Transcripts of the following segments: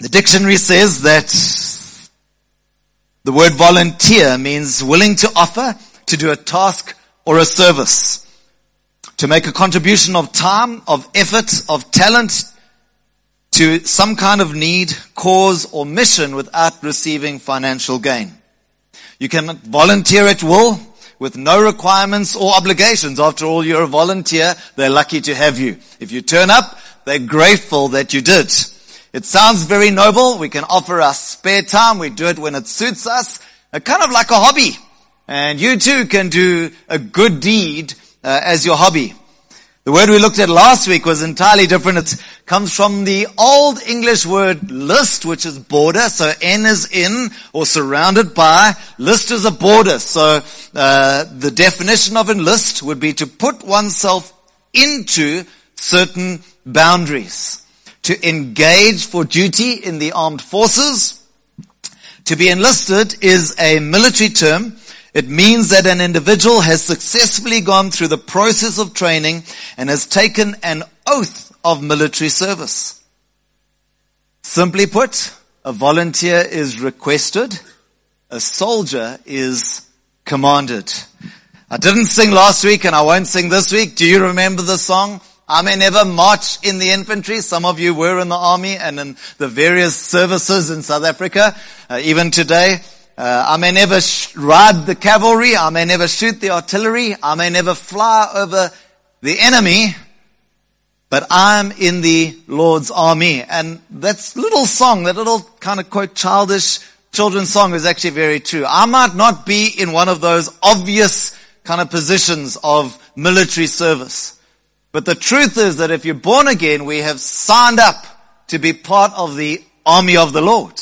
The dictionary says that the word volunteer means willing to offer, to do a task or a service, to make a contribution of time, of effort, of talent to some kind of need, cause or mission without receiving financial gain. You can volunteer at will with no requirements or obligations. After all, you're a volunteer. They're lucky to have you. If you turn up, they're grateful that you did. It sounds very noble. We can offer our spare time. We do it when it suits us. Uh, kind of like a hobby. And you too can do a good deed uh, as your hobby. The word we looked at last week was entirely different. It comes from the old English word list, which is border. So N is in or surrounded by. List is a border. So uh, the definition of enlist would be to put oneself into certain boundaries to engage for duty in the armed forces. To be enlisted is a military term. It means that an individual has successfully gone through the process of training and has taken an oath of military service. Simply put, a volunteer is requested, a soldier is commanded. I didn't sing last week and I won't sing this week. Do you remember the song? I may never march in the infantry. Some of you were in the army and in the various services in South Africa, uh, even today. Uh, I may never sh- ride the cavalry. I may never shoot the artillery. I may never fly over the enemy, but I'm in the Lord's army. And that little song, that little kind of quote childish children's song is actually very true. I might not be in one of those obvious kind of positions of military service. But the truth is that if you're born again, we have signed up to be part of the army of the Lord.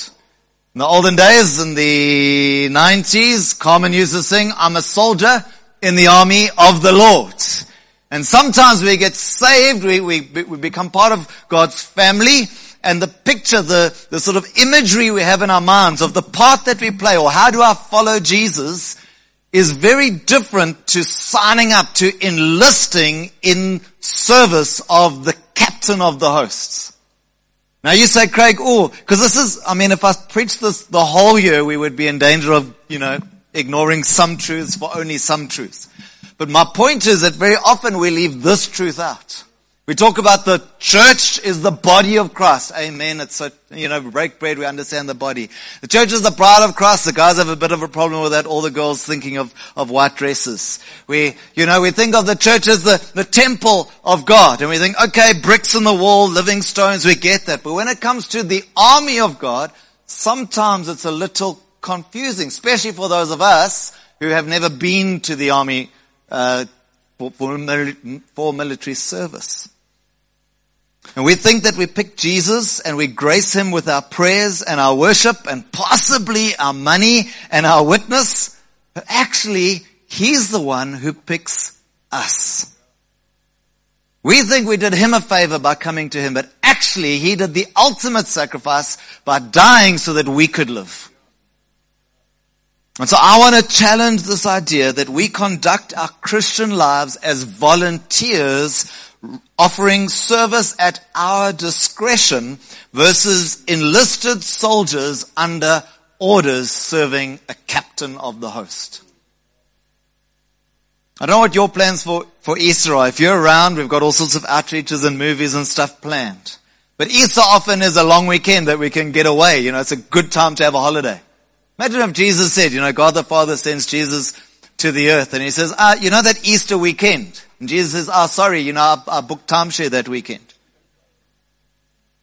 In the olden days, in the 90s, Carmen used to sing, I'm a soldier in the army of the Lord. And sometimes we get saved, we, we, we become part of God's family, and the picture, the, the sort of imagery we have in our minds of the part that we play, or how do I follow Jesus, is very different to signing up, to enlisting in service of the captain of the hosts. Now you say, Craig, oh, cause this is, I mean, if I preached this the whole year, we would be in danger of, you know, ignoring some truths for only some truths. But my point is that very often we leave this truth out. We talk about the church is the body of Christ. Amen. It's you know, we break bread, we understand the body. The church is the bride of Christ. The guys have a bit of a problem with that. All the girls thinking of, of white dresses. We, you know, we think of the church as the, the temple of God. And we think, okay, bricks in the wall, living stones, we get that. But when it comes to the army of God, sometimes it's a little confusing, especially for those of us who have never been to the army, uh, for, for military service. And we think that we pick Jesus and we grace him with our prayers and our worship and possibly our money and our witness. But actually, he's the one who picks us. We think we did him a favor by coming to him, but actually he did the ultimate sacrifice by dying so that we could live. And so I want to challenge this idea that we conduct our Christian lives as volunteers offering service at our discretion versus enlisted soldiers under orders serving a captain of the host. I don't know what your plans for, for Easter are. If you're around, we've got all sorts of outreaches and movies and stuff planned. But Easter often is a long weekend that we can get away. You know, it's a good time to have a holiday. Imagine if Jesus said, you know, God the Father sends Jesus to the earth and he says, ah, you know that Easter weekend? And Jesus says, oh, sorry, you know, I, I booked timeshare that weekend.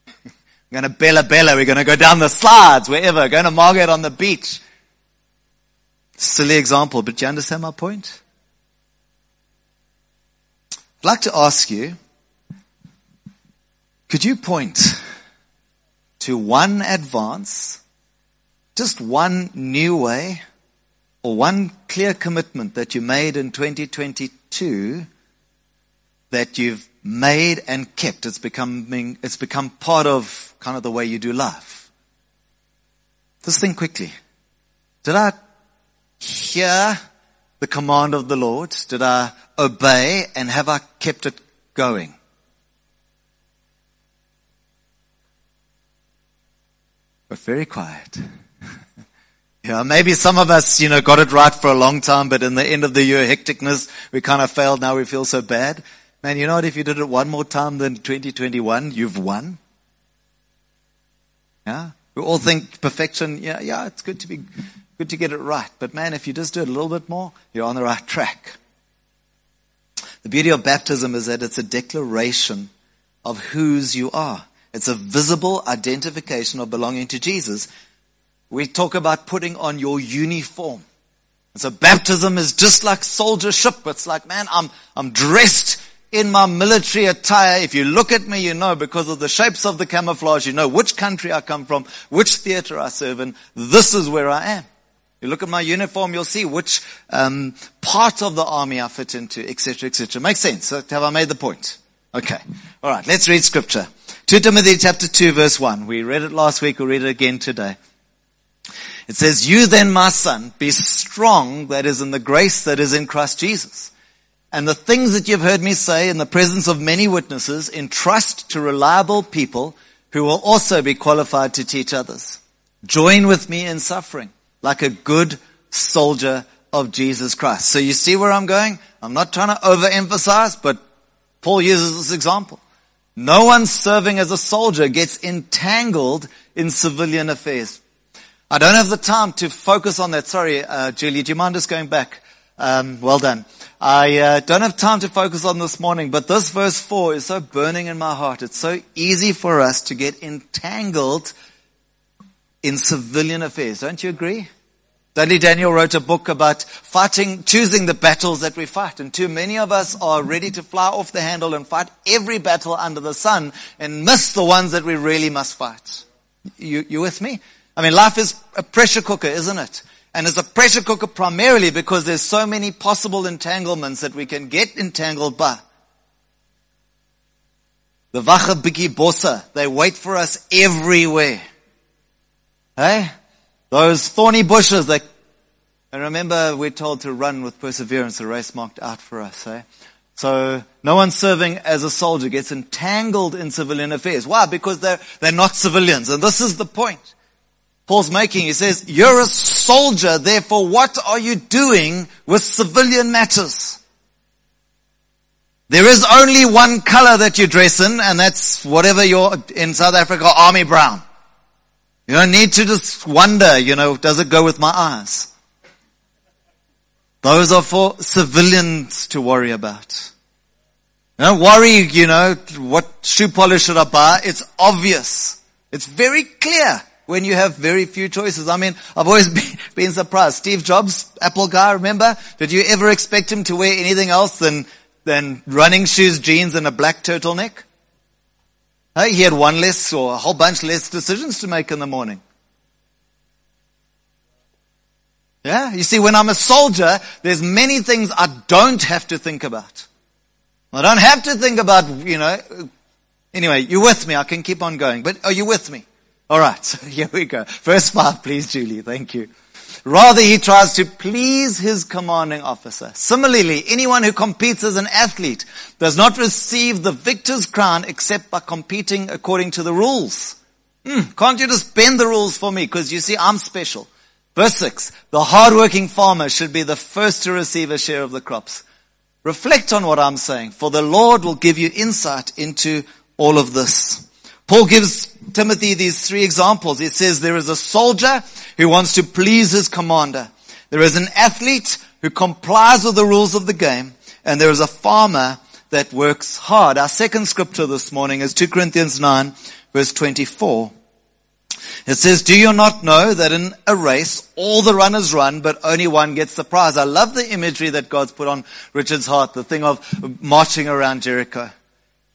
We're going to Bela-Bela. We're going to go down the slides, wherever. Going to Margate on the beach. Silly example, but do you understand my point? I'd like to ask you, could you point to one advance, just one new way, or one clear commitment that you made in 2022 that you've made and kept. It's becoming, it's become part of kind of the way you do life. Just think quickly. Did I hear the command of the Lord? Did I obey and have I kept it going? but very quiet. Yeah, maybe some of us, you know, got it right for a long time, but in the end of the year hecticness, we kind of failed. Now we feel so bad. Man, you know what? If you did it one more time than 2021, you've won. Yeah. We all think perfection, yeah, yeah, it's good to be, good to get it right. But man, if you just do it a little bit more, you're on the right track. The beauty of baptism is that it's a declaration of whose you are. It's a visible identification of belonging to Jesus. We talk about putting on your uniform. And so baptism is just like soldiership. It's like, man, I'm, I'm dressed in my military attire. If you look at me, you know because of the shapes of the camouflage, you know which country I come from, which theater I serve in. This is where I am. You look at my uniform, you'll see which um, part of the army I fit into, etc., etc. Makes sense. Have I made the point? Okay. All right. Let's read scripture. 2 Timothy chapter 2 verse 1. We read it last week. We'll read it again today. It says, You then, my son, be strong that is in the grace that is in Christ Jesus. And the things that you've heard me say in the presence of many witnesses, entrust to reliable people who will also be qualified to teach others. Join with me in suffering like a good soldier of Jesus Christ. So you see where I'm going? I'm not trying to overemphasize, but Paul uses this example. No one serving as a soldier gets entangled in civilian affairs. I don't have the time to focus on that. Sorry, uh, Julie, do you mind just going back? Um, well done. I uh, don't have time to focus on this morning, but this verse 4 is so burning in my heart. It's so easy for us to get entangled in civilian affairs. Don't you agree? Dudley Daniel wrote a book about fighting, choosing the battles that we fight. And too many of us are ready to fly off the handle and fight every battle under the sun and miss the ones that we really must fight. You, you with me? I mean, life is a pressure cooker, isn't it? And it's a pressure cooker primarily because there's so many possible entanglements that we can get entangled by. The wag-'n-bietjie bosse, they wait for us everywhere. Hey? Those thorny bushes that, and remember we're told to run with perseverance, the race marked out for us, hey? So no one serving as a soldier gets entangled in civilian affairs. Why? Because they're, they're not civilians. And this is the point. Paul's making, he says, you're a soldier, therefore what are you doing with civilian matters? There is only one color that you dress in, and that's whatever you're in South Africa, army brown. You don't need to just wonder, you know, does it go with my eyes? Those are for civilians to worry about. Don't worry, you know, what shoe polish should I buy? It's obvious. It's very clear when you have very few choices. I mean, I've always been, been surprised. Steve Jobs, Apple guy, remember? Did you ever expect him to wear anything else than, than running shoes, jeans, and a black turtleneck? Hey, he had one less or a whole bunch less decisions to make in the morning. Yeah, you see, when I'm a soldier, there's many things I don't have to think about. I don't have to think about, you know, anyway, you're with me. I can keep on going, but are you with me? All right, so here we go. Verse 5, please, Julie. Thank you. Rather, he tries to please his commanding officer. Similarly, anyone who competes as an athlete does not receive the victor's crown except by competing according to the rules. Hmm, can't you just bend the rules for me? Because you see, I'm special. Verse 6, the hardworking farmer should be the first to receive a share of the crops. Reflect on what I'm saying, for the Lord will give you insight into all of this. Paul gives Timothy these three examples. He says there is a soldier who wants to please his commander. There is an athlete who complies with the rules of the game. And there is a farmer that works hard. Our second scripture this morning is 2 Corinthians 9 verse 24. It says, do you not know that in a race, all the runners run, but only one gets the prize? I love the imagery that God's put on Richard's heart, the thing of marching around Jericho.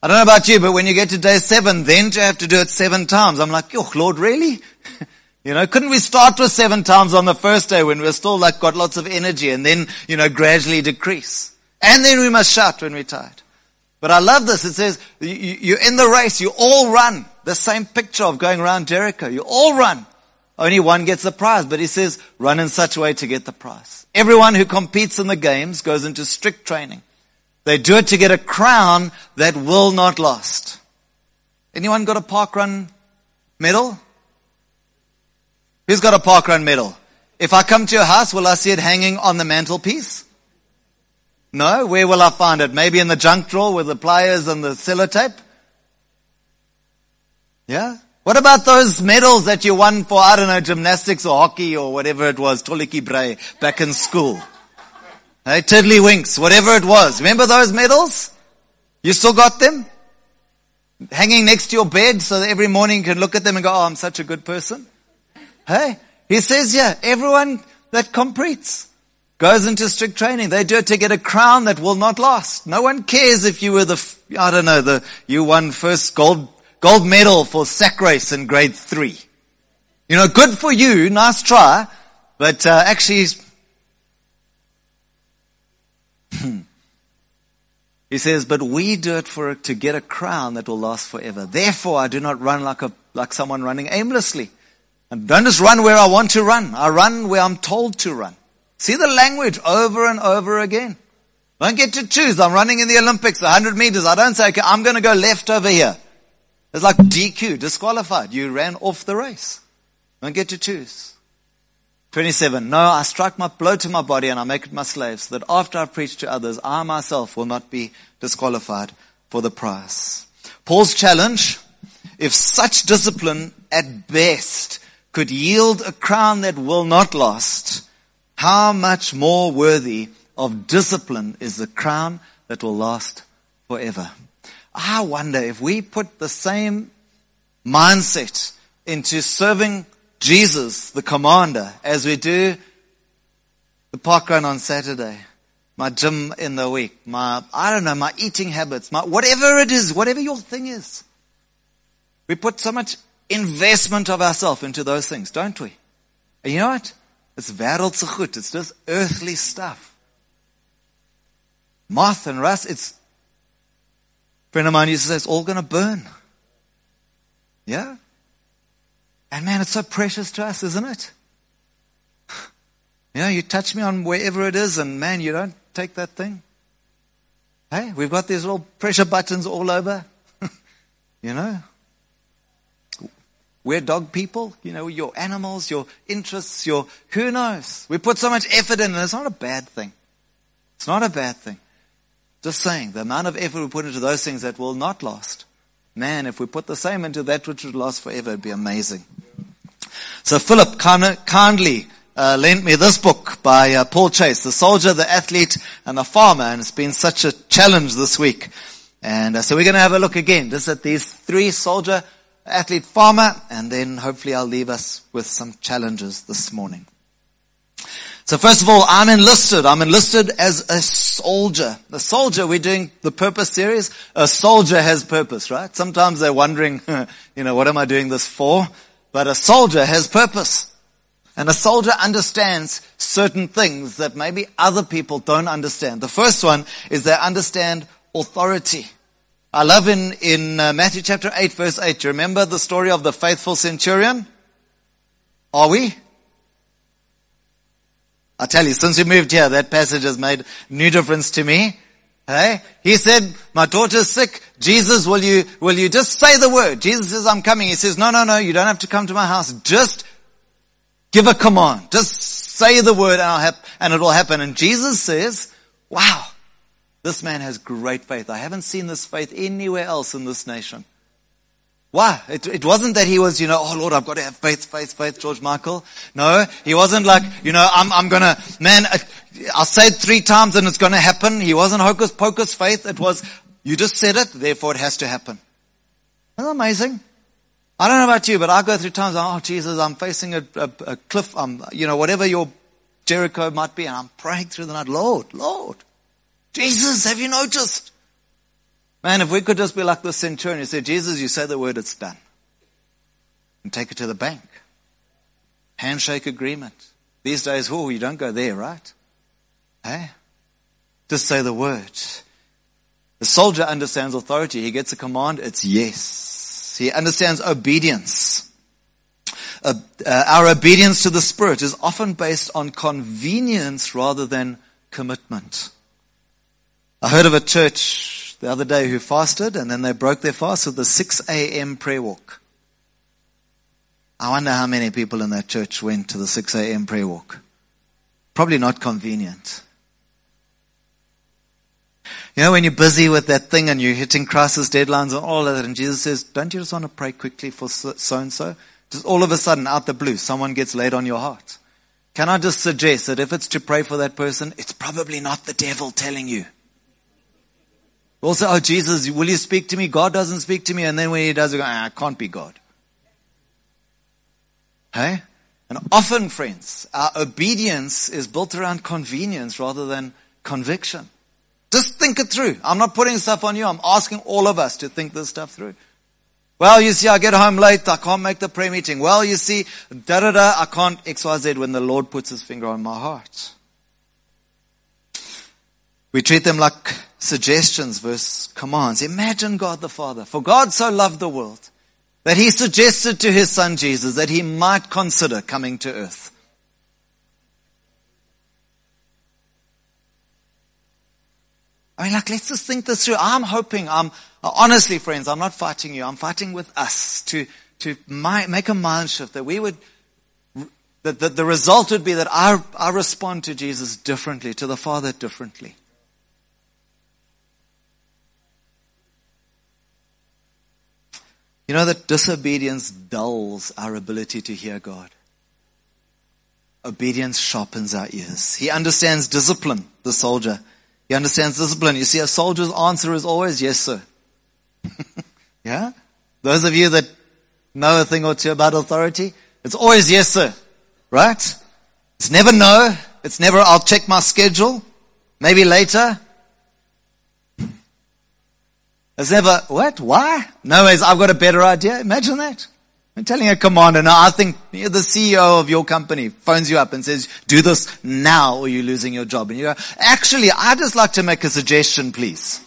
I don't know about you, but when you get to day seven, then you have to do it seven times. I'm like, oh, Lord, really? you know, couldn't we start with seven times on the first day when we're still like got lots of energy and then, you know, gradually decrease? And then we must shout when we're tired. But I love this. It says, you're in the race, you all run. The same picture of going around Jericho. You all run. Only one gets the prize, but he says, run in such a way to get the prize. Everyone who competes in the games goes into strict training. They do it to get a crown that will not last. Anyone got a park run medal? Who's got a parkrun medal? If I come to your house, will I see it hanging on the mantelpiece? No? Where will I find it? Maybe in the junk drawer with the pliers and the sellotape? Yeah? What about those medals that you won for, I don't know, gymnastics or hockey or whatever it was, Toliki Bray, back in school? Hey, Tiddlywinks, whatever it was. Remember those medals? You still got them? Hanging next to your bed so that every morning you can look at them and go, oh, I'm such a good person. Hey, he says yeah, everyone that competes goes into strict training. They do it to get a crown that will not last. No one cares if you were the, I don't know, the, you won first gold, gold medal for sack race in grade three. You know, good for you, nice try, but uh, actually, he says, but we do it for to get a crown that will last forever. Therefore, I do not run like a like someone running aimlessly. And don't just run where I want to run. I run where I'm told to run. See the language over and over again. Don't get to choose. I'm running in the Olympics, 100 meters. I don't say, okay, I'm going to go left over here. It's like DQ, disqualified. You ran off the race. Don't get to choose. 27. No, I strike my blow to my body and I make it my slave so that after I preach to others, I myself will not be disqualified for the prize. Paul's challenge, if such discipline at best could yield a crown that will not last, how much more worthy of discipline is the crown that will last forever? I wonder if we put the same mindset into serving Jesus, the commander, as we do the park run on Saturday, my gym in the week, my, I don't know, my eating habits, my, whatever it is, whatever your thing is. We put so much investment of ourselves into those things, don't we? And you know what? It's wereldse goed. It's just earthly stuff. Moth and rust, it's, friend of mine used to say, it's all going to burn. Yeah? And man, it's so precious to us, isn't it? You know, you touch me on wherever it is and man, you don't take that thing. Hey, we've got these little pressure buttons all over. you know? We're dog people, you know, your animals, your interests, your, who knows? We put so much effort in and it's not a bad thing. It's not a bad thing. Just saying, the amount of effort we put into those things that will not last. Man, if we put the same into that which would last forever, it'd be amazing. So Philip kindly uh, lent me this book by uh, Paul Chase, the soldier, the athlete, and the farmer, and it's been such a challenge this week. And uh, so we're going to have a look again, just at these three soldier, athlete, farmer, and then hopefully I'll leave us with some challenges this morning. So first of all, I'm enlisted. I'm enlisted as a soldier. The soldier, we're doing the purpose series. A soldier has purpose, right? Sometimes they're wondering, you know, what am I doing this for? But a soldier has purpose. And a soldier understands certain things that maybe other people don't understand. The first one is they understand authority. I love in, in uh, Matthew chapter 8 verse 8. Do you remember the story of the faithful centurion? Are we? I tell you, since we moved here, that passage has made new difference to me. Hey, he said, my daughter's sick. Jesus, will you, will you just say the word? Jesus says, I'm coming. He says, no, no, no, you don't have to come to my house. Just give a command. Just say the word and and it will happen. And Jesus says, wow, this man has great faith. I haven't seen this faith anywhere else in this nation. Why? It, it wasn't that he was, you know, oh Lord, I've got to have faith, faith, faith, George Michael. No, he wasn't like, you know, I'm, I'm gonna, man, I'll say it three times and it's gonna happen. He wasn't hocus pocus faith. It was, you just said it, therefore it has to happen. Isn't that amazing? I don't know about you, but I go through times, oh Jesus, I'm facing a, a, a cliff, I'm, you know, whatever your Jericho might be, and I'm praying through the night, Lord, Lord, Jesus, have you noticed? Man, if we could just be like the centurion, you say, Jesus, you say the word, it's done. And take it to the bank. Handshake agreement. These days, oh, you don't go there, right? Hey? Just say the word. The soldier understands authority. He gets a command, it's yes. He understands obedience. Uh, uh, our obedience to the Spirit is often based on convenience rather than commitment. I heard of a church the other day who fasted and then they broke their fast with the 6 a.m. prayer walk. I wonder how many people in that church went to the 6 a.m. prayer walk. Probably not convenient. You know, when you're busy with that thing and you're hitting crisis deadlines and all that, and Jesus says, don't you just want to pray quickly for so and so? Just all of a sudden, out the blue, someone gets laid on your heart. Can I just suggest that if it's to pray for that person, it's probably not the devil telling you. Also, oh Jesus, will you speak to me? God doesn't speak to me. And then when he does, you go, ah, I can't be God. Hey? And often, friends, our obedience is built around convenience rather than conviction. Just think it through. I'm not putting stuff on you. I'm asking all of us to think this stuff through. Well, you see, I get home late. I can't make the prayer meeting. Well, you see, da da da, I can't XYZ when the Lord puts his finger on my heart. We treat them like suggestions versus commands. Imagine God the Father. For God so loved the world that he suggested to his son Jesus that he might consider coming to earth. I mean, like, let's just think this through. I'm hoping, I'm, honestly, friends, I'm not fighting you. I'm fighting with us to, to my, make a mind shift that we would, that, that the result would be that I, I respond to Jesus differently, to the Father differently. You know that disobedience dulls our ability to hear God. Obedience sharpens our ears. He understands discipline, the soldier. He understands discipline. You see, a soldier's answer is always yes, sir. yeah? Those of you that know a thing or two about authority, it's always yes, sir. Right? It's never no. It's never I'll check my schedule. Maybe later. It's never, what? Why? No ways, I've got a better idea. Imagine that. I'm telling a commander, now I think the CEO of your company phones you up and says, do this now or you're losing your job. And you go, actually, I'd just like to make a suggestion, please.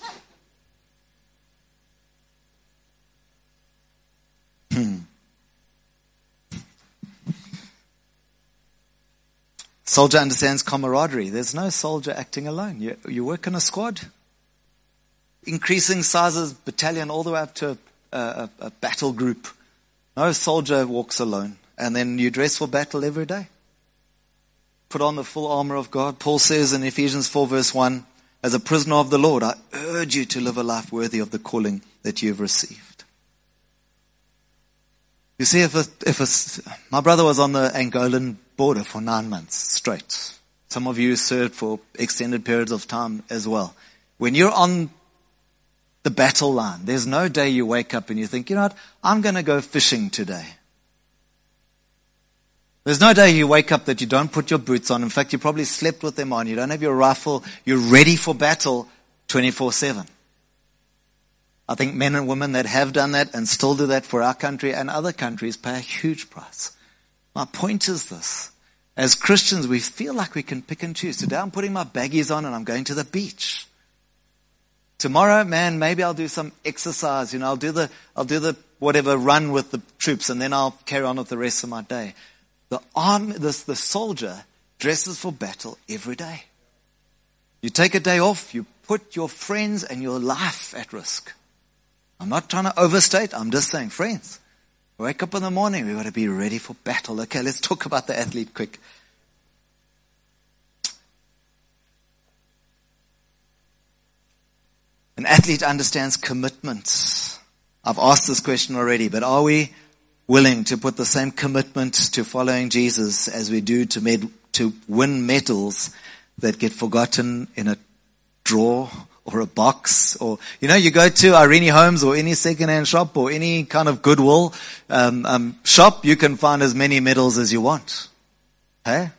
Hmm. Soldier understands camaraderie. There's no soldier acting alone. You, you work in a squad. Increasing sizes, battalion, all the way up to a, a, a battle group. No soldier walks alone. And then you dress for battle every day. Put on the full armor of God. Paul says in Ephesians 4 verse 1, as a prisoner of the Lord, I urge you to live a life worthy of the calling that you have received. You see, if a, if a, my brother was on the Angolan border for nine months straight. Some of you served for extended periods of time as well. When you're on the battle line. There's no day you wake up and you think, you know what, I'm going to go fishing today. There's no day you wake up that you don't put your boots on. In fact, you probably slept with them on. You don't have your rifle. You're ready for battle 24-7. I think men and women that have done that and still do that for our country and other countries pay a huge price. My point is this. As Christians, we feel like we can pick and choose. Today I'm putting my baggies on and I'm going to the beach. Tomorrow, man, maybe I'll do some exercise. You know, I'll do the, I'll do the whatever run with the troops and then I'll carry on with the rest of my day. The army, the, the soldier dresses for battle every day. You take a day off, you put your friends and your life at risk. I'm not trying to overstate. I'm just saying, friends, wake up in the morning. We've got to be ready for battle. Okay, let's talk about the athlete quick. An athlete understands commitment. I've asked this question already, but are we willing to put the same commitment to following Jesus as we do to, med- to win medals that get forgotten in a drawer or a box or, you know, you go to Irene Homes or any secondhand shop or any kind of Goodwill um, um, shop, you can find as many medals as you want. Hey?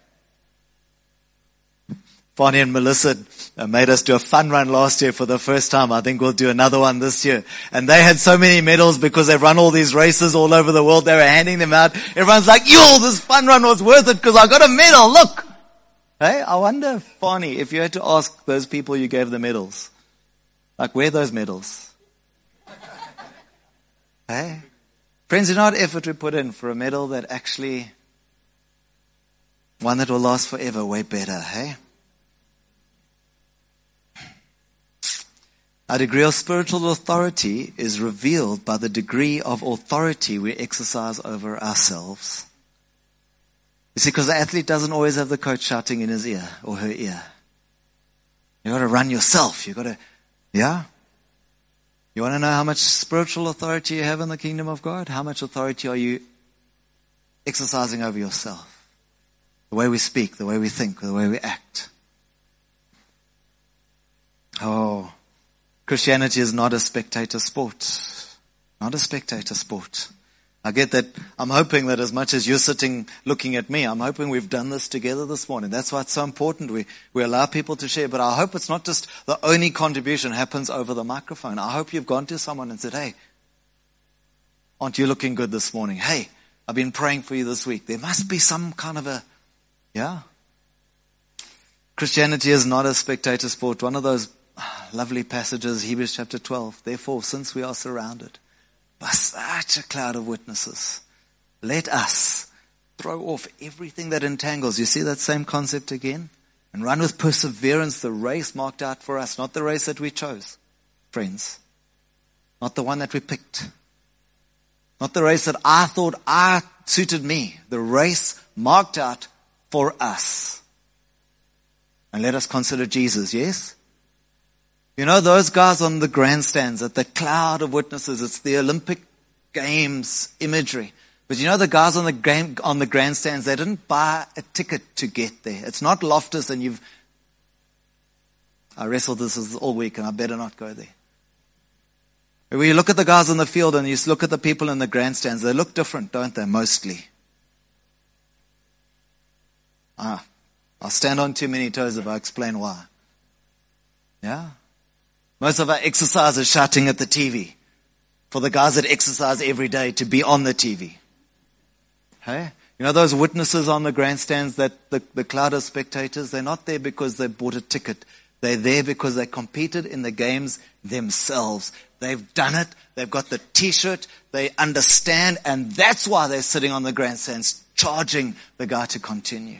Bonnie and Melissa uh, made us do a fun run last year for the first time. I think we'll do another one this year. And they had so many medals because they've run all these races all over the world. They were handing them out. Everyone's like, yo, this fun run was worth it because I got a medal. Look. Hey, I wonder, Bonnie, if you had to ask those people you gave the medals, like, where those medals? hey? Friends, you know what effort we put in for a medal that actually, one that will last forever, way better, hey? Our degree of spiritual authority is revealed by the degree of authority we exercise over ourselves. You see, because the athlete doesn't always have the coach shouting in his ear or her ear. You gotta run yourself. You gotta, yeah? You wanna know how much spiritual authority you have in the kingdom of God? How much authority are you exercising over yourself? The way we speak, the way we think, the way we act. Oh, Christianity is not a spectator sport. Not a spectator sport. I get that. I'm hoping that as much as you're sitting looking at me, I'm hoping we've done this together this morning. That's why it's so important. We, we allow people to share, but I hope it's not just the only contribution happens over the microphone. I hope you've gone to someone and said, Hey, aren't you looking good this morning? Hey, I've been praying for you this week. There must be some kind of a, yeah. Christianity is not a spectator sport. One of those Ah, lovely passages, Hebrews chapter 12. Therefore, since we are surrounded by such a cloud of witnesses, let us throw off everything that entangles. You see that same concept again? And run with perseverance the race marked out for us, not the race that we chose, friends. Not the one that we picked. Not the race that I thought I suited me. The race marked out for us. And let us consider Jesus, yes? You know, those guys on the grandstands at the cloud of witnesses, it's the Olympic Games imagery. But you know, the guys on the game, on the grandstands, they didn't buy a ticket to get there. It's not Loftus and you've, I wrestled this all week and I better not go there. When you look at the guys on the field and you look at the people in the grandstands, they look different, don't they? Mostly. Ah, I'll stand on too many toes if I explain why. Yeah? Most of our exercise is shouting at the TV. For the guys that exercise every day to be on the TV. Hey? You know those witnesses on the grandstands that the, the cloud of spectators, they're not there because they bought a ticket. They're there because they competed in the games themselves. They've done it. They've got the t-shirt. They understand. And that's why they're sitting on the grandstands charging the guy to continue.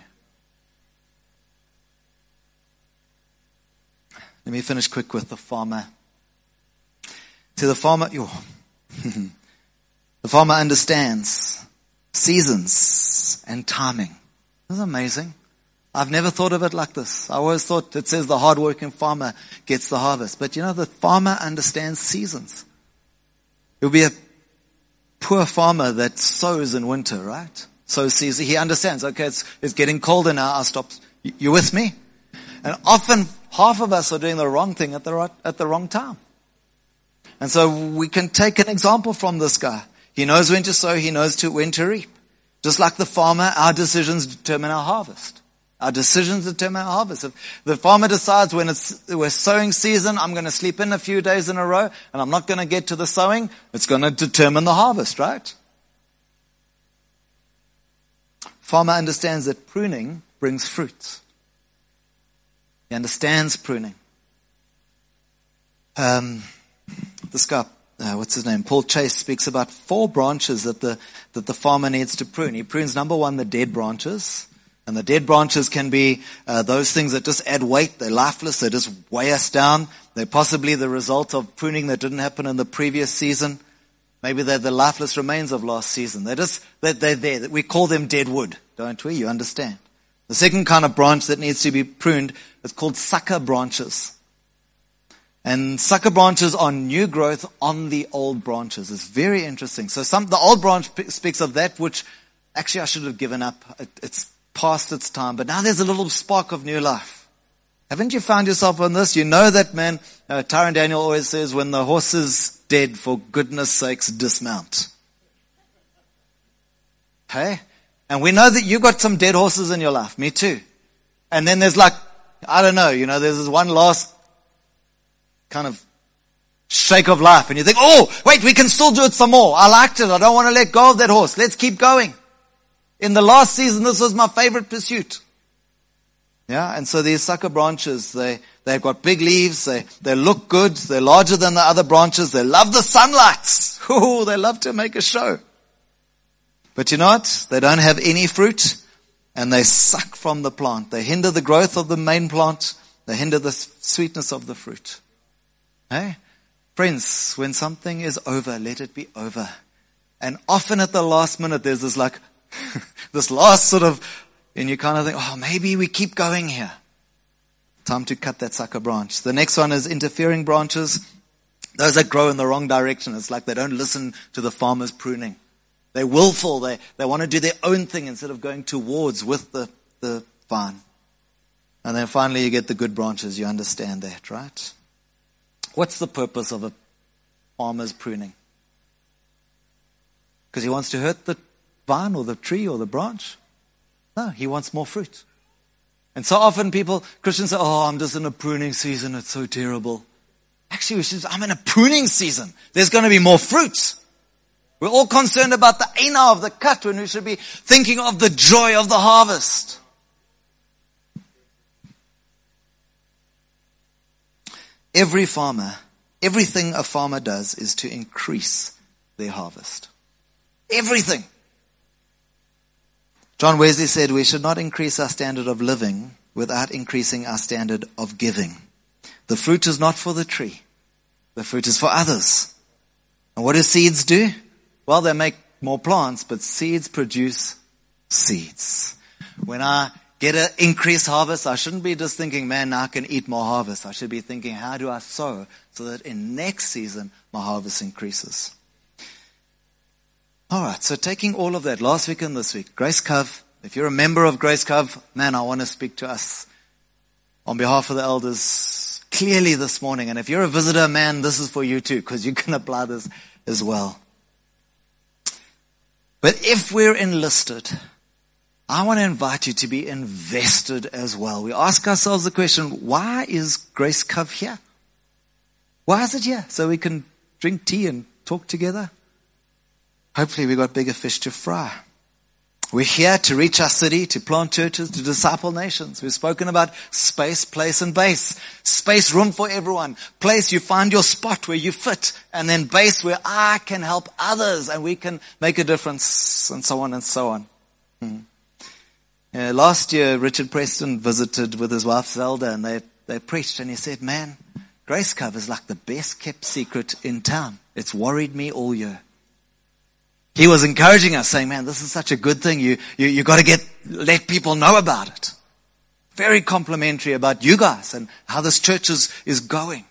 Let me finish quick with the farmer. To the farmer, the farmer understands seasons and timing. This Isn't amazing? I've never thought of it like this. I always thought it says the hardworking farmer gets the harvest. But you know, the farmer understands seasons. It would be a poor farmer that sows in winter, right? So season. He understands, okay, it's, it's getting colder now. I'll stop. You with me? And often half of us are doing the wrong thing at the right, at the wrong time. And so we can take an example from this guy. He knows when to sow, he knows to, when to reap. Just like the farmer, our decisions determine our harvest. Our decisions determine our harvest. If the farmer decides when it's we're sowing season, I'm going to sleep in a few days in a row and I'm not going to get to the sowing, it's going to determine the harvest, right? Farmer understands that pruning brings fruits. He understands pruning. Um, this guy, uh, what's his name? Paul Chase speaks about four branches that the, that the farmer needs to prune. He prunes number one, the dead branches. And the dead branches can be uh, those things that just add weight. They're lifeless. They just weigh us down. They're possibly the result of pruning that didn't happen in the previous season. Maybe they're the lifeless remains of last season. They're just, they're, they're there. We call them dead wood, don't we? You understand? The second kind of branch that needs to be pruned is called sucker branches. And sucker branches are new growth on the old branches. It's very interesting. So some, the old branch speaks of that which actually I should have given up. It, it's past its time, but now there's a little spark of new life. Haven't you found yourself on this? You know that man, uh, Tyron Daniel always says when the horse is dead, for goodness sakes, dismount. Hey? And we know that you got some dead horses in your life. Me too. And then there's like, I don't know, you know, there's this one last kind of shake of life and you think, oh, wait, we can still do it some more. I liked it. I don't want to let go of that horse. Let's keep going. In the last season, this was my favorite pursuit. Yeah. And so these sucker branches, they, they've got big leaves. They, they look good. They're larger than the other branches. They love the sunlight. Oh, they love to make a show. But you know what? They don't have any fruit and they suck from the plant. They hinder the growth of the main plant. They hinder the sweetness of the fruit. Hey? Friends, when something is over, let it be over. And often at the last minute, there's this like, this last sort of, and you kind of think, oh, maybe we keep going here. Time to cut that sucker branch. The next one is interfering branches. Those that grow in the wrong direction. It's like they don't listen to the farmer's pruning. They're willful. They, they want to do their own thing instead of going towards with the, the vine. And then finally you get the good branches. You understand that, right? What's the purpose of a farmer's pruning? Because he wants to hurt the vine or the tree or the branch? No, he wants more fruit. And so often people, Christians say, oh, I'm just in a pruning season. It's so terrible. Actually, we should, I'm in a pruning season. There's going to be more fruit. We're all concerned about the ina of the cut when we should be thinking of the joy of the harvest. Every farmer, everything a farmer does is to increase their harvest. Everything. John Wesley said we should not increase our standard of living without increasing our standard of giving. The fruit is not for the tree. The fruit is for others. And what do seeds do? Well, they make more plants, but seeds produce seeds. When I get an increased harvest, I shouldn't be just thinking, man, I can eat more harvest. I should be thinking, how do I sow so that in next season my harvest increases? All right, so taking all of that last week and this week, Grace Cove, if you're a member of Grace Cove, man, I want to speak to us on behalf of the elders clearly this morning. And if you're a visitor, man, this is for you too, because you can apply this as well. But if we're enlisted, I want to invite you to be invested as well. We ask ourselves the question, why is Grace Cove here? Why is it here? So we can drink tea and talk together? Hopefully we've got bigger fish to fry. We're here to reach our city, to plant churches, to disciple nations. We've spoken about space, place, and base. Space, room for everyone. Place, you find your spot where you fit. And then base, where I can help others and we can make a difference, and so on and so on. Hmm. Last year, Richard Preston visited with his wife Zelda, and they, they preached, and he said, man, Grace Cove is like the best kept secret in town. It's worried me all year. He was encouraging us saying, man, this is such a good thing. You, you, you gotta get, let people know about it. Very complimentary about you guys and how this church is, is going.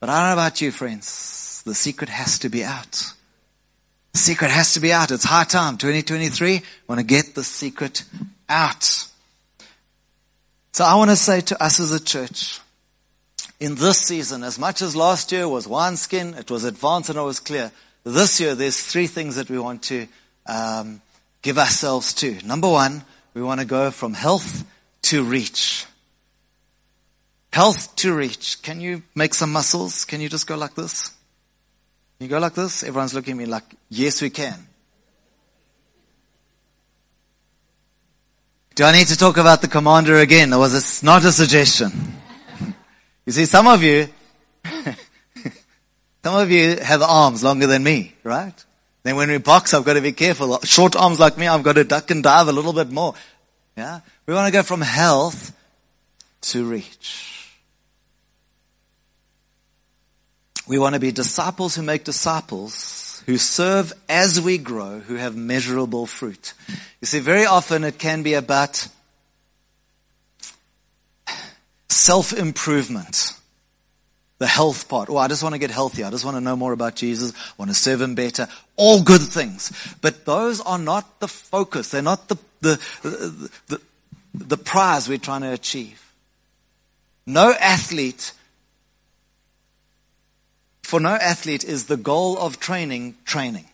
But I don't know about you, friends. The secret has to be out. The secret has to be out. It's high time. 2023, want to get the secret out. So I want to say to us as a church, in this season, as much as last year was wineskin, it was advanced and it was clear, this year there's three things that we want to um, give ourselves to. Number one, we want to go from health to reach. Health to reach. Can you make some muscles? Can you just go like this? Can you go like this? Everyone's looking at me like, yes, we can. Do I need to talk about the commander again? Or was it not a suggestion? you see, some of you, Some of you have arms longer than me, right? Then when we box, I've got to be careful. Short arms like me, I've got to duck and dive a little bit more. Yeah? We want to go from health to reach. We want to be disciples who make disciples, who serve as we grow, who have measurable fruit. You see, very often it can be about self-improvement the health part. Oh, I just want to get healthier. I just want to know more about Jesus. I want to serve him better. All good things. But those are not the focus. They're not the, the, the, the, the prize we're trying to achieve. No athlete, for no athlete is the goal of training, training.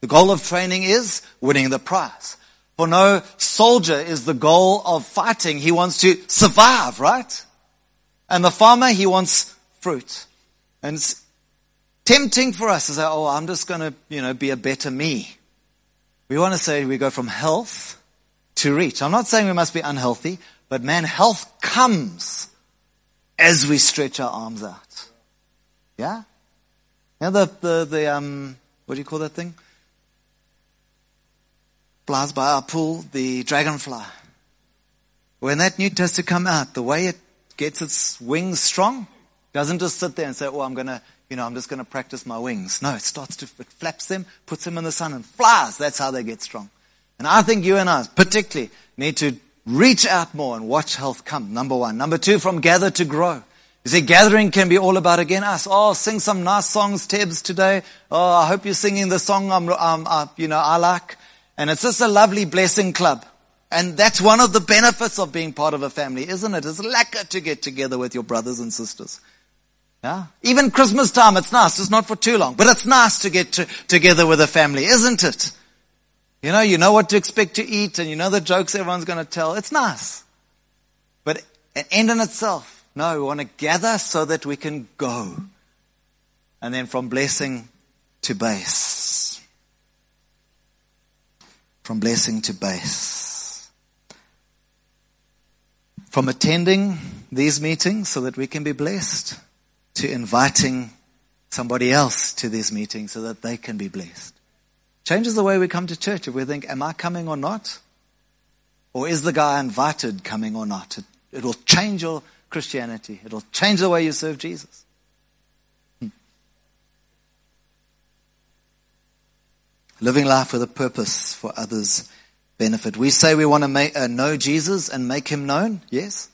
The goal of training is winning the prize. For no soldier is the goal of fighting. He wants to survive, right? And the farmer, he wants fruit. And it's tempting for us to say, oh, I'm just going to, you know, be a better me. We want to say we go from health to reach. I'm not saying we must be unhealthy, but man, health comes as we stretch our arms out. Yeah? Know the, the, the, um, what do you call that thing? Flies by our pool, the dragonfly. When that newt has to come out, the way it gets its wings strong, Doesn't just sit there and say, oh, I'm going to, you know, I'm just going to practice my wings. No, it starts to, it flaps them, puts them in the sun and flies. That's how they get strong. And I think you and I particularly need to reach out more and watch health come. Number one. Number two, from gather to grow. You see, gathering can be all about again us. Oh, sing some nice songs, Tebs, today. Oh, I hope you're singing the song I'm, um, uh, you know, I like. And it's just a lovely blessing club. And that's one of the benefits of being part of a family, isn't it? It's lekker to get together with your brothers and sisters. Yeah? Even Christmas time, it's nice. It's not for too long, but it's nice to get to, together with a family, isn't it? You know, you know what to expect to eat and you know the jokes everyone's going to tell. It's nice. But an end in itself, no, we want to gather so that we can go. And then from blessing to base. From blessing to base. From attending these meetings so that we can be blessed to inviting somebody else to these meetings so that they can be blessed. Changes the way we come to church if we think, am I coming or not? Or is the guy invited coming or not? It, it will change your Christianity. It'll change the way you serve Jesus. Hmm. Living life with a purpose for others' benefit. We say we want to make, uh, know Jesus and make him known. Yes.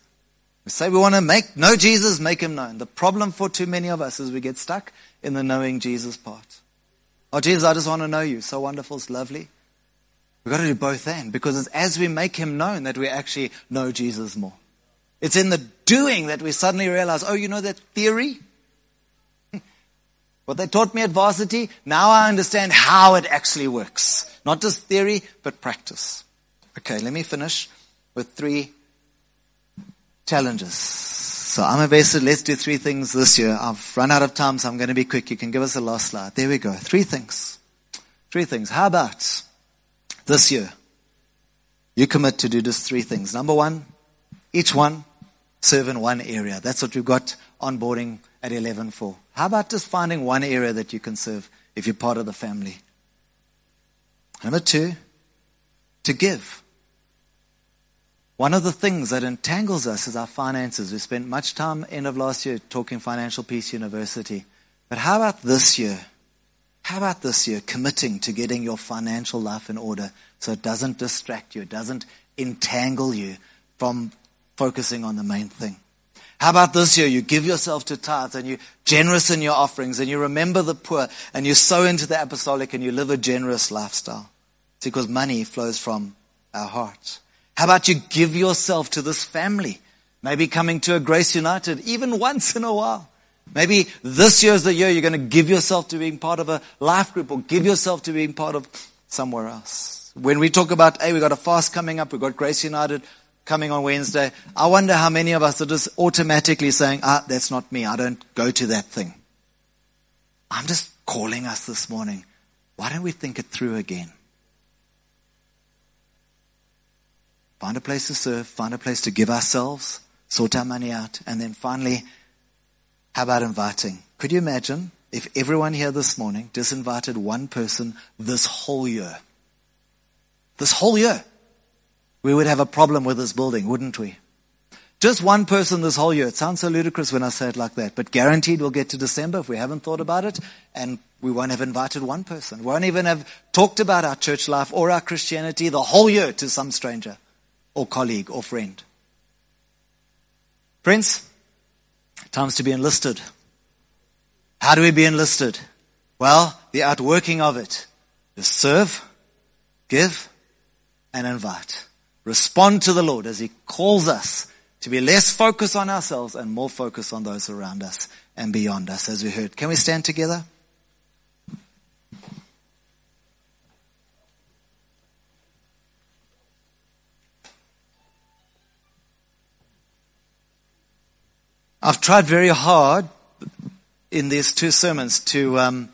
We say we want to make, know Jesus, make him known. The problem for too many of us is we get stuck in the knowing Jesus part. Oh, Jesus, I just want to know you. So wonderful. It's lovely. We've got to do both and because it's as we make him known that we actually know Jesus more. It's in the doing that we suddenly realize, oh, you know that theory? what they taught me at varsity, now I understand how it actually works. Not just theory, but practice. Okay, let me finish with three challenges. So I'm invested. Let's do three things this year. I've run out of time, so I'm going to be quick. You can give us the last slide. There we go. Three things. Three things. How about this year? You commit to do just three things. Number one, each one serve in one area. That's what we've got onboarding at 11 for. How about just finding one area that you can serve if you're part of the family? Number two, to give. One of the things that entangles us is our finances. We spent much time end of last year talking Financial Peace University. But how about this year? How about this year committing to getting your financial life in order so it doesn't distract you, it doesn't entangle you from focusing on the main thing. How about this year? You give yourself to tithes and you're generous in your offerings and you remember the poor and you sow into the apostolic and you live a generous lifestyle. It's because money flows from our hearts. How about you give yourself to this family? Maybe coming to a Grace United even once in a while. Maybe this year is the year you're going to give yourself to being part of a life group or give yourself to being part of somewhere else. When we talk about, hey, we've got a fast coming up, we've got Grace United, coming on Wednesday. I wonder how many of us are just automatically saying, ah, that's not me. I don't go to that thing. I'm just calling us this morning. Why don't we think it through again? Find a place to serve, find a place to give ourselves, sort our money out, and then finally, how about inviting? Could you imagine if everyone here this morning just invited one person this whole year? This whole year we would have a problem with this building, wouldn't we? Just one person this whole year. It sounds so ludicrous when I say it like that, but guaranteed we'll get to December if we haven't thought about it and we won't have invited one person. We won't even have talked about our church life or our Christianity the whole year to some stranger or colleague or friend. Friends, times to be enlisted. How do we be enlisted? Well, the outworking of it is serve, give, and invite respond to the Lord as He calls us to be less focused on ourselves and more focused on those around us and beyond us, as we heard. Can we stand together? I've tried very hard in these two sermons to um,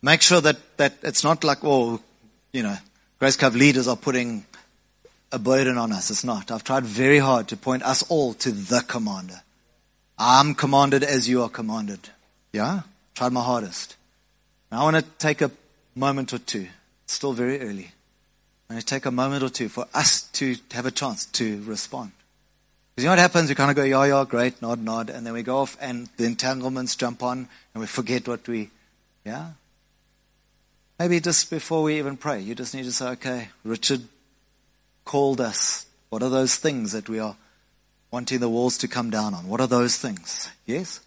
make sure that, that it's not like, oh, you know, Grace Cove leaders are putting a burden on us. It's not. I've tried very hard to point us all to the commander. I'm commanded as you are commanded. Yeah? Tried my hardest. Now I want to take a moment or two. It's still very early. I want to take a moment or two for us to have a chance to respond. Because you know what happens? We kind of go, yeah, yeah, great, nod, nod, and then we go off and the entanglements jump on and we forget what we, yeah? Maybe just before we even pray, you just need to say, okay, Richard called us. What are those things that we are wanting the walls to come down on? What are those things? Yes?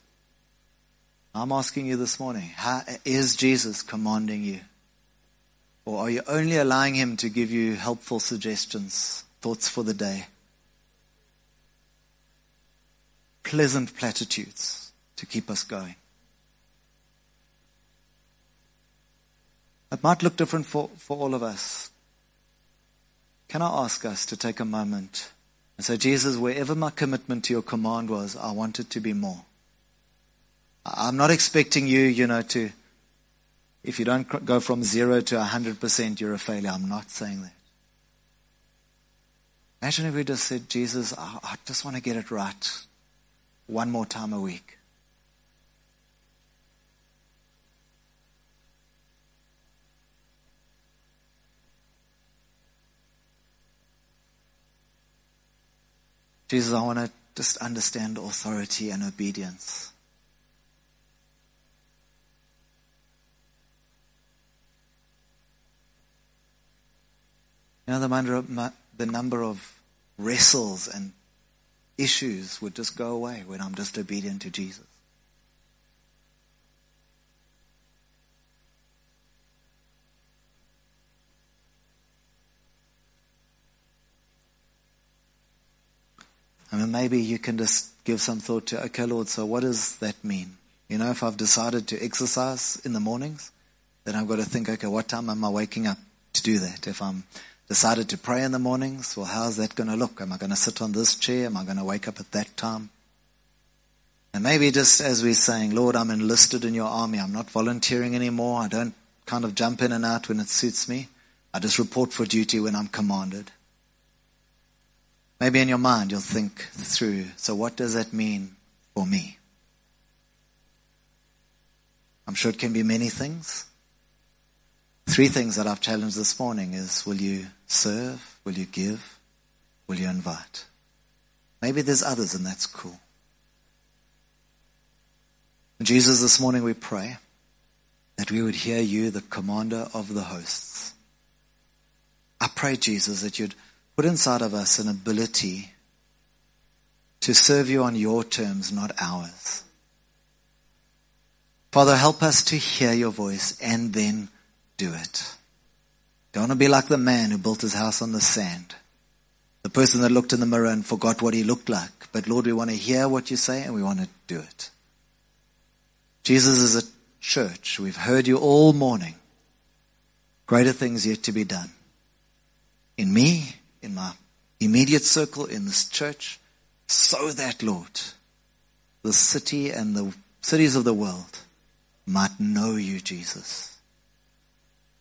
I'm asking you this morning, how, is Jesus commanding you? Or are you only allowing him to give you helpful suggestions, thoughts for the day? Pleasant platitudes to keep us going. It might look different for, for all of us. Can I ask us to take a moment and say, Jesus, wherever my commitment to your command was, I want it to be more. I'm not expecting you, you know, to, if you don't go from zero to 100%, you're a failure. I'm not saying that. Imagine if we just said, Jesus, I, I just want to get it right one more time a week. Jesus, I want to just understand authority and obedience. You know, the number of, wrestles and issues would just go away when I'm just obedient to Jesus. I mean, maybe you can just give some thought to, okay, Lord, so what does that mean? You know, if I've decided to exercise in the mornings, then I've got to think, okay, what time am I waking up to do that? If I'm decided to pray in the mornings, well, how's that going to look? Am I going to sit on this chair? Am I going to wake up at that time? And maybe just as we're saying, Lord, I'm enlisted in your army. I'm not volunteering anymore. I don't kind of jump in and out when it suits me. I just report for duty when I'm commanded. Maybe in your mind you'll think through, so what does that mean for me? I'm sure it can be many things. Three things that I've challenged this morning is will you serve? Will you give? Will you invite? Maybe there's others and that's cool. Jesus, this morning we pray that we would hear you, the commander of the hosts. I pray, Jesus, that you'd put inside of us an ability to serve you on your terms, not ours. Father, help us to hear your voice and then do it. Don't want to be like the man who built his house on the sand. The person that looked in the mirror and forgot what he looked like. But Lord, we want to hear what you say and we want to do it. Jesus is a church. We've heard you all morning. Greater things yet to be done. In me, in my immediate circle in this church so that, Lord, the city and the cities of the world might know you, Jesus.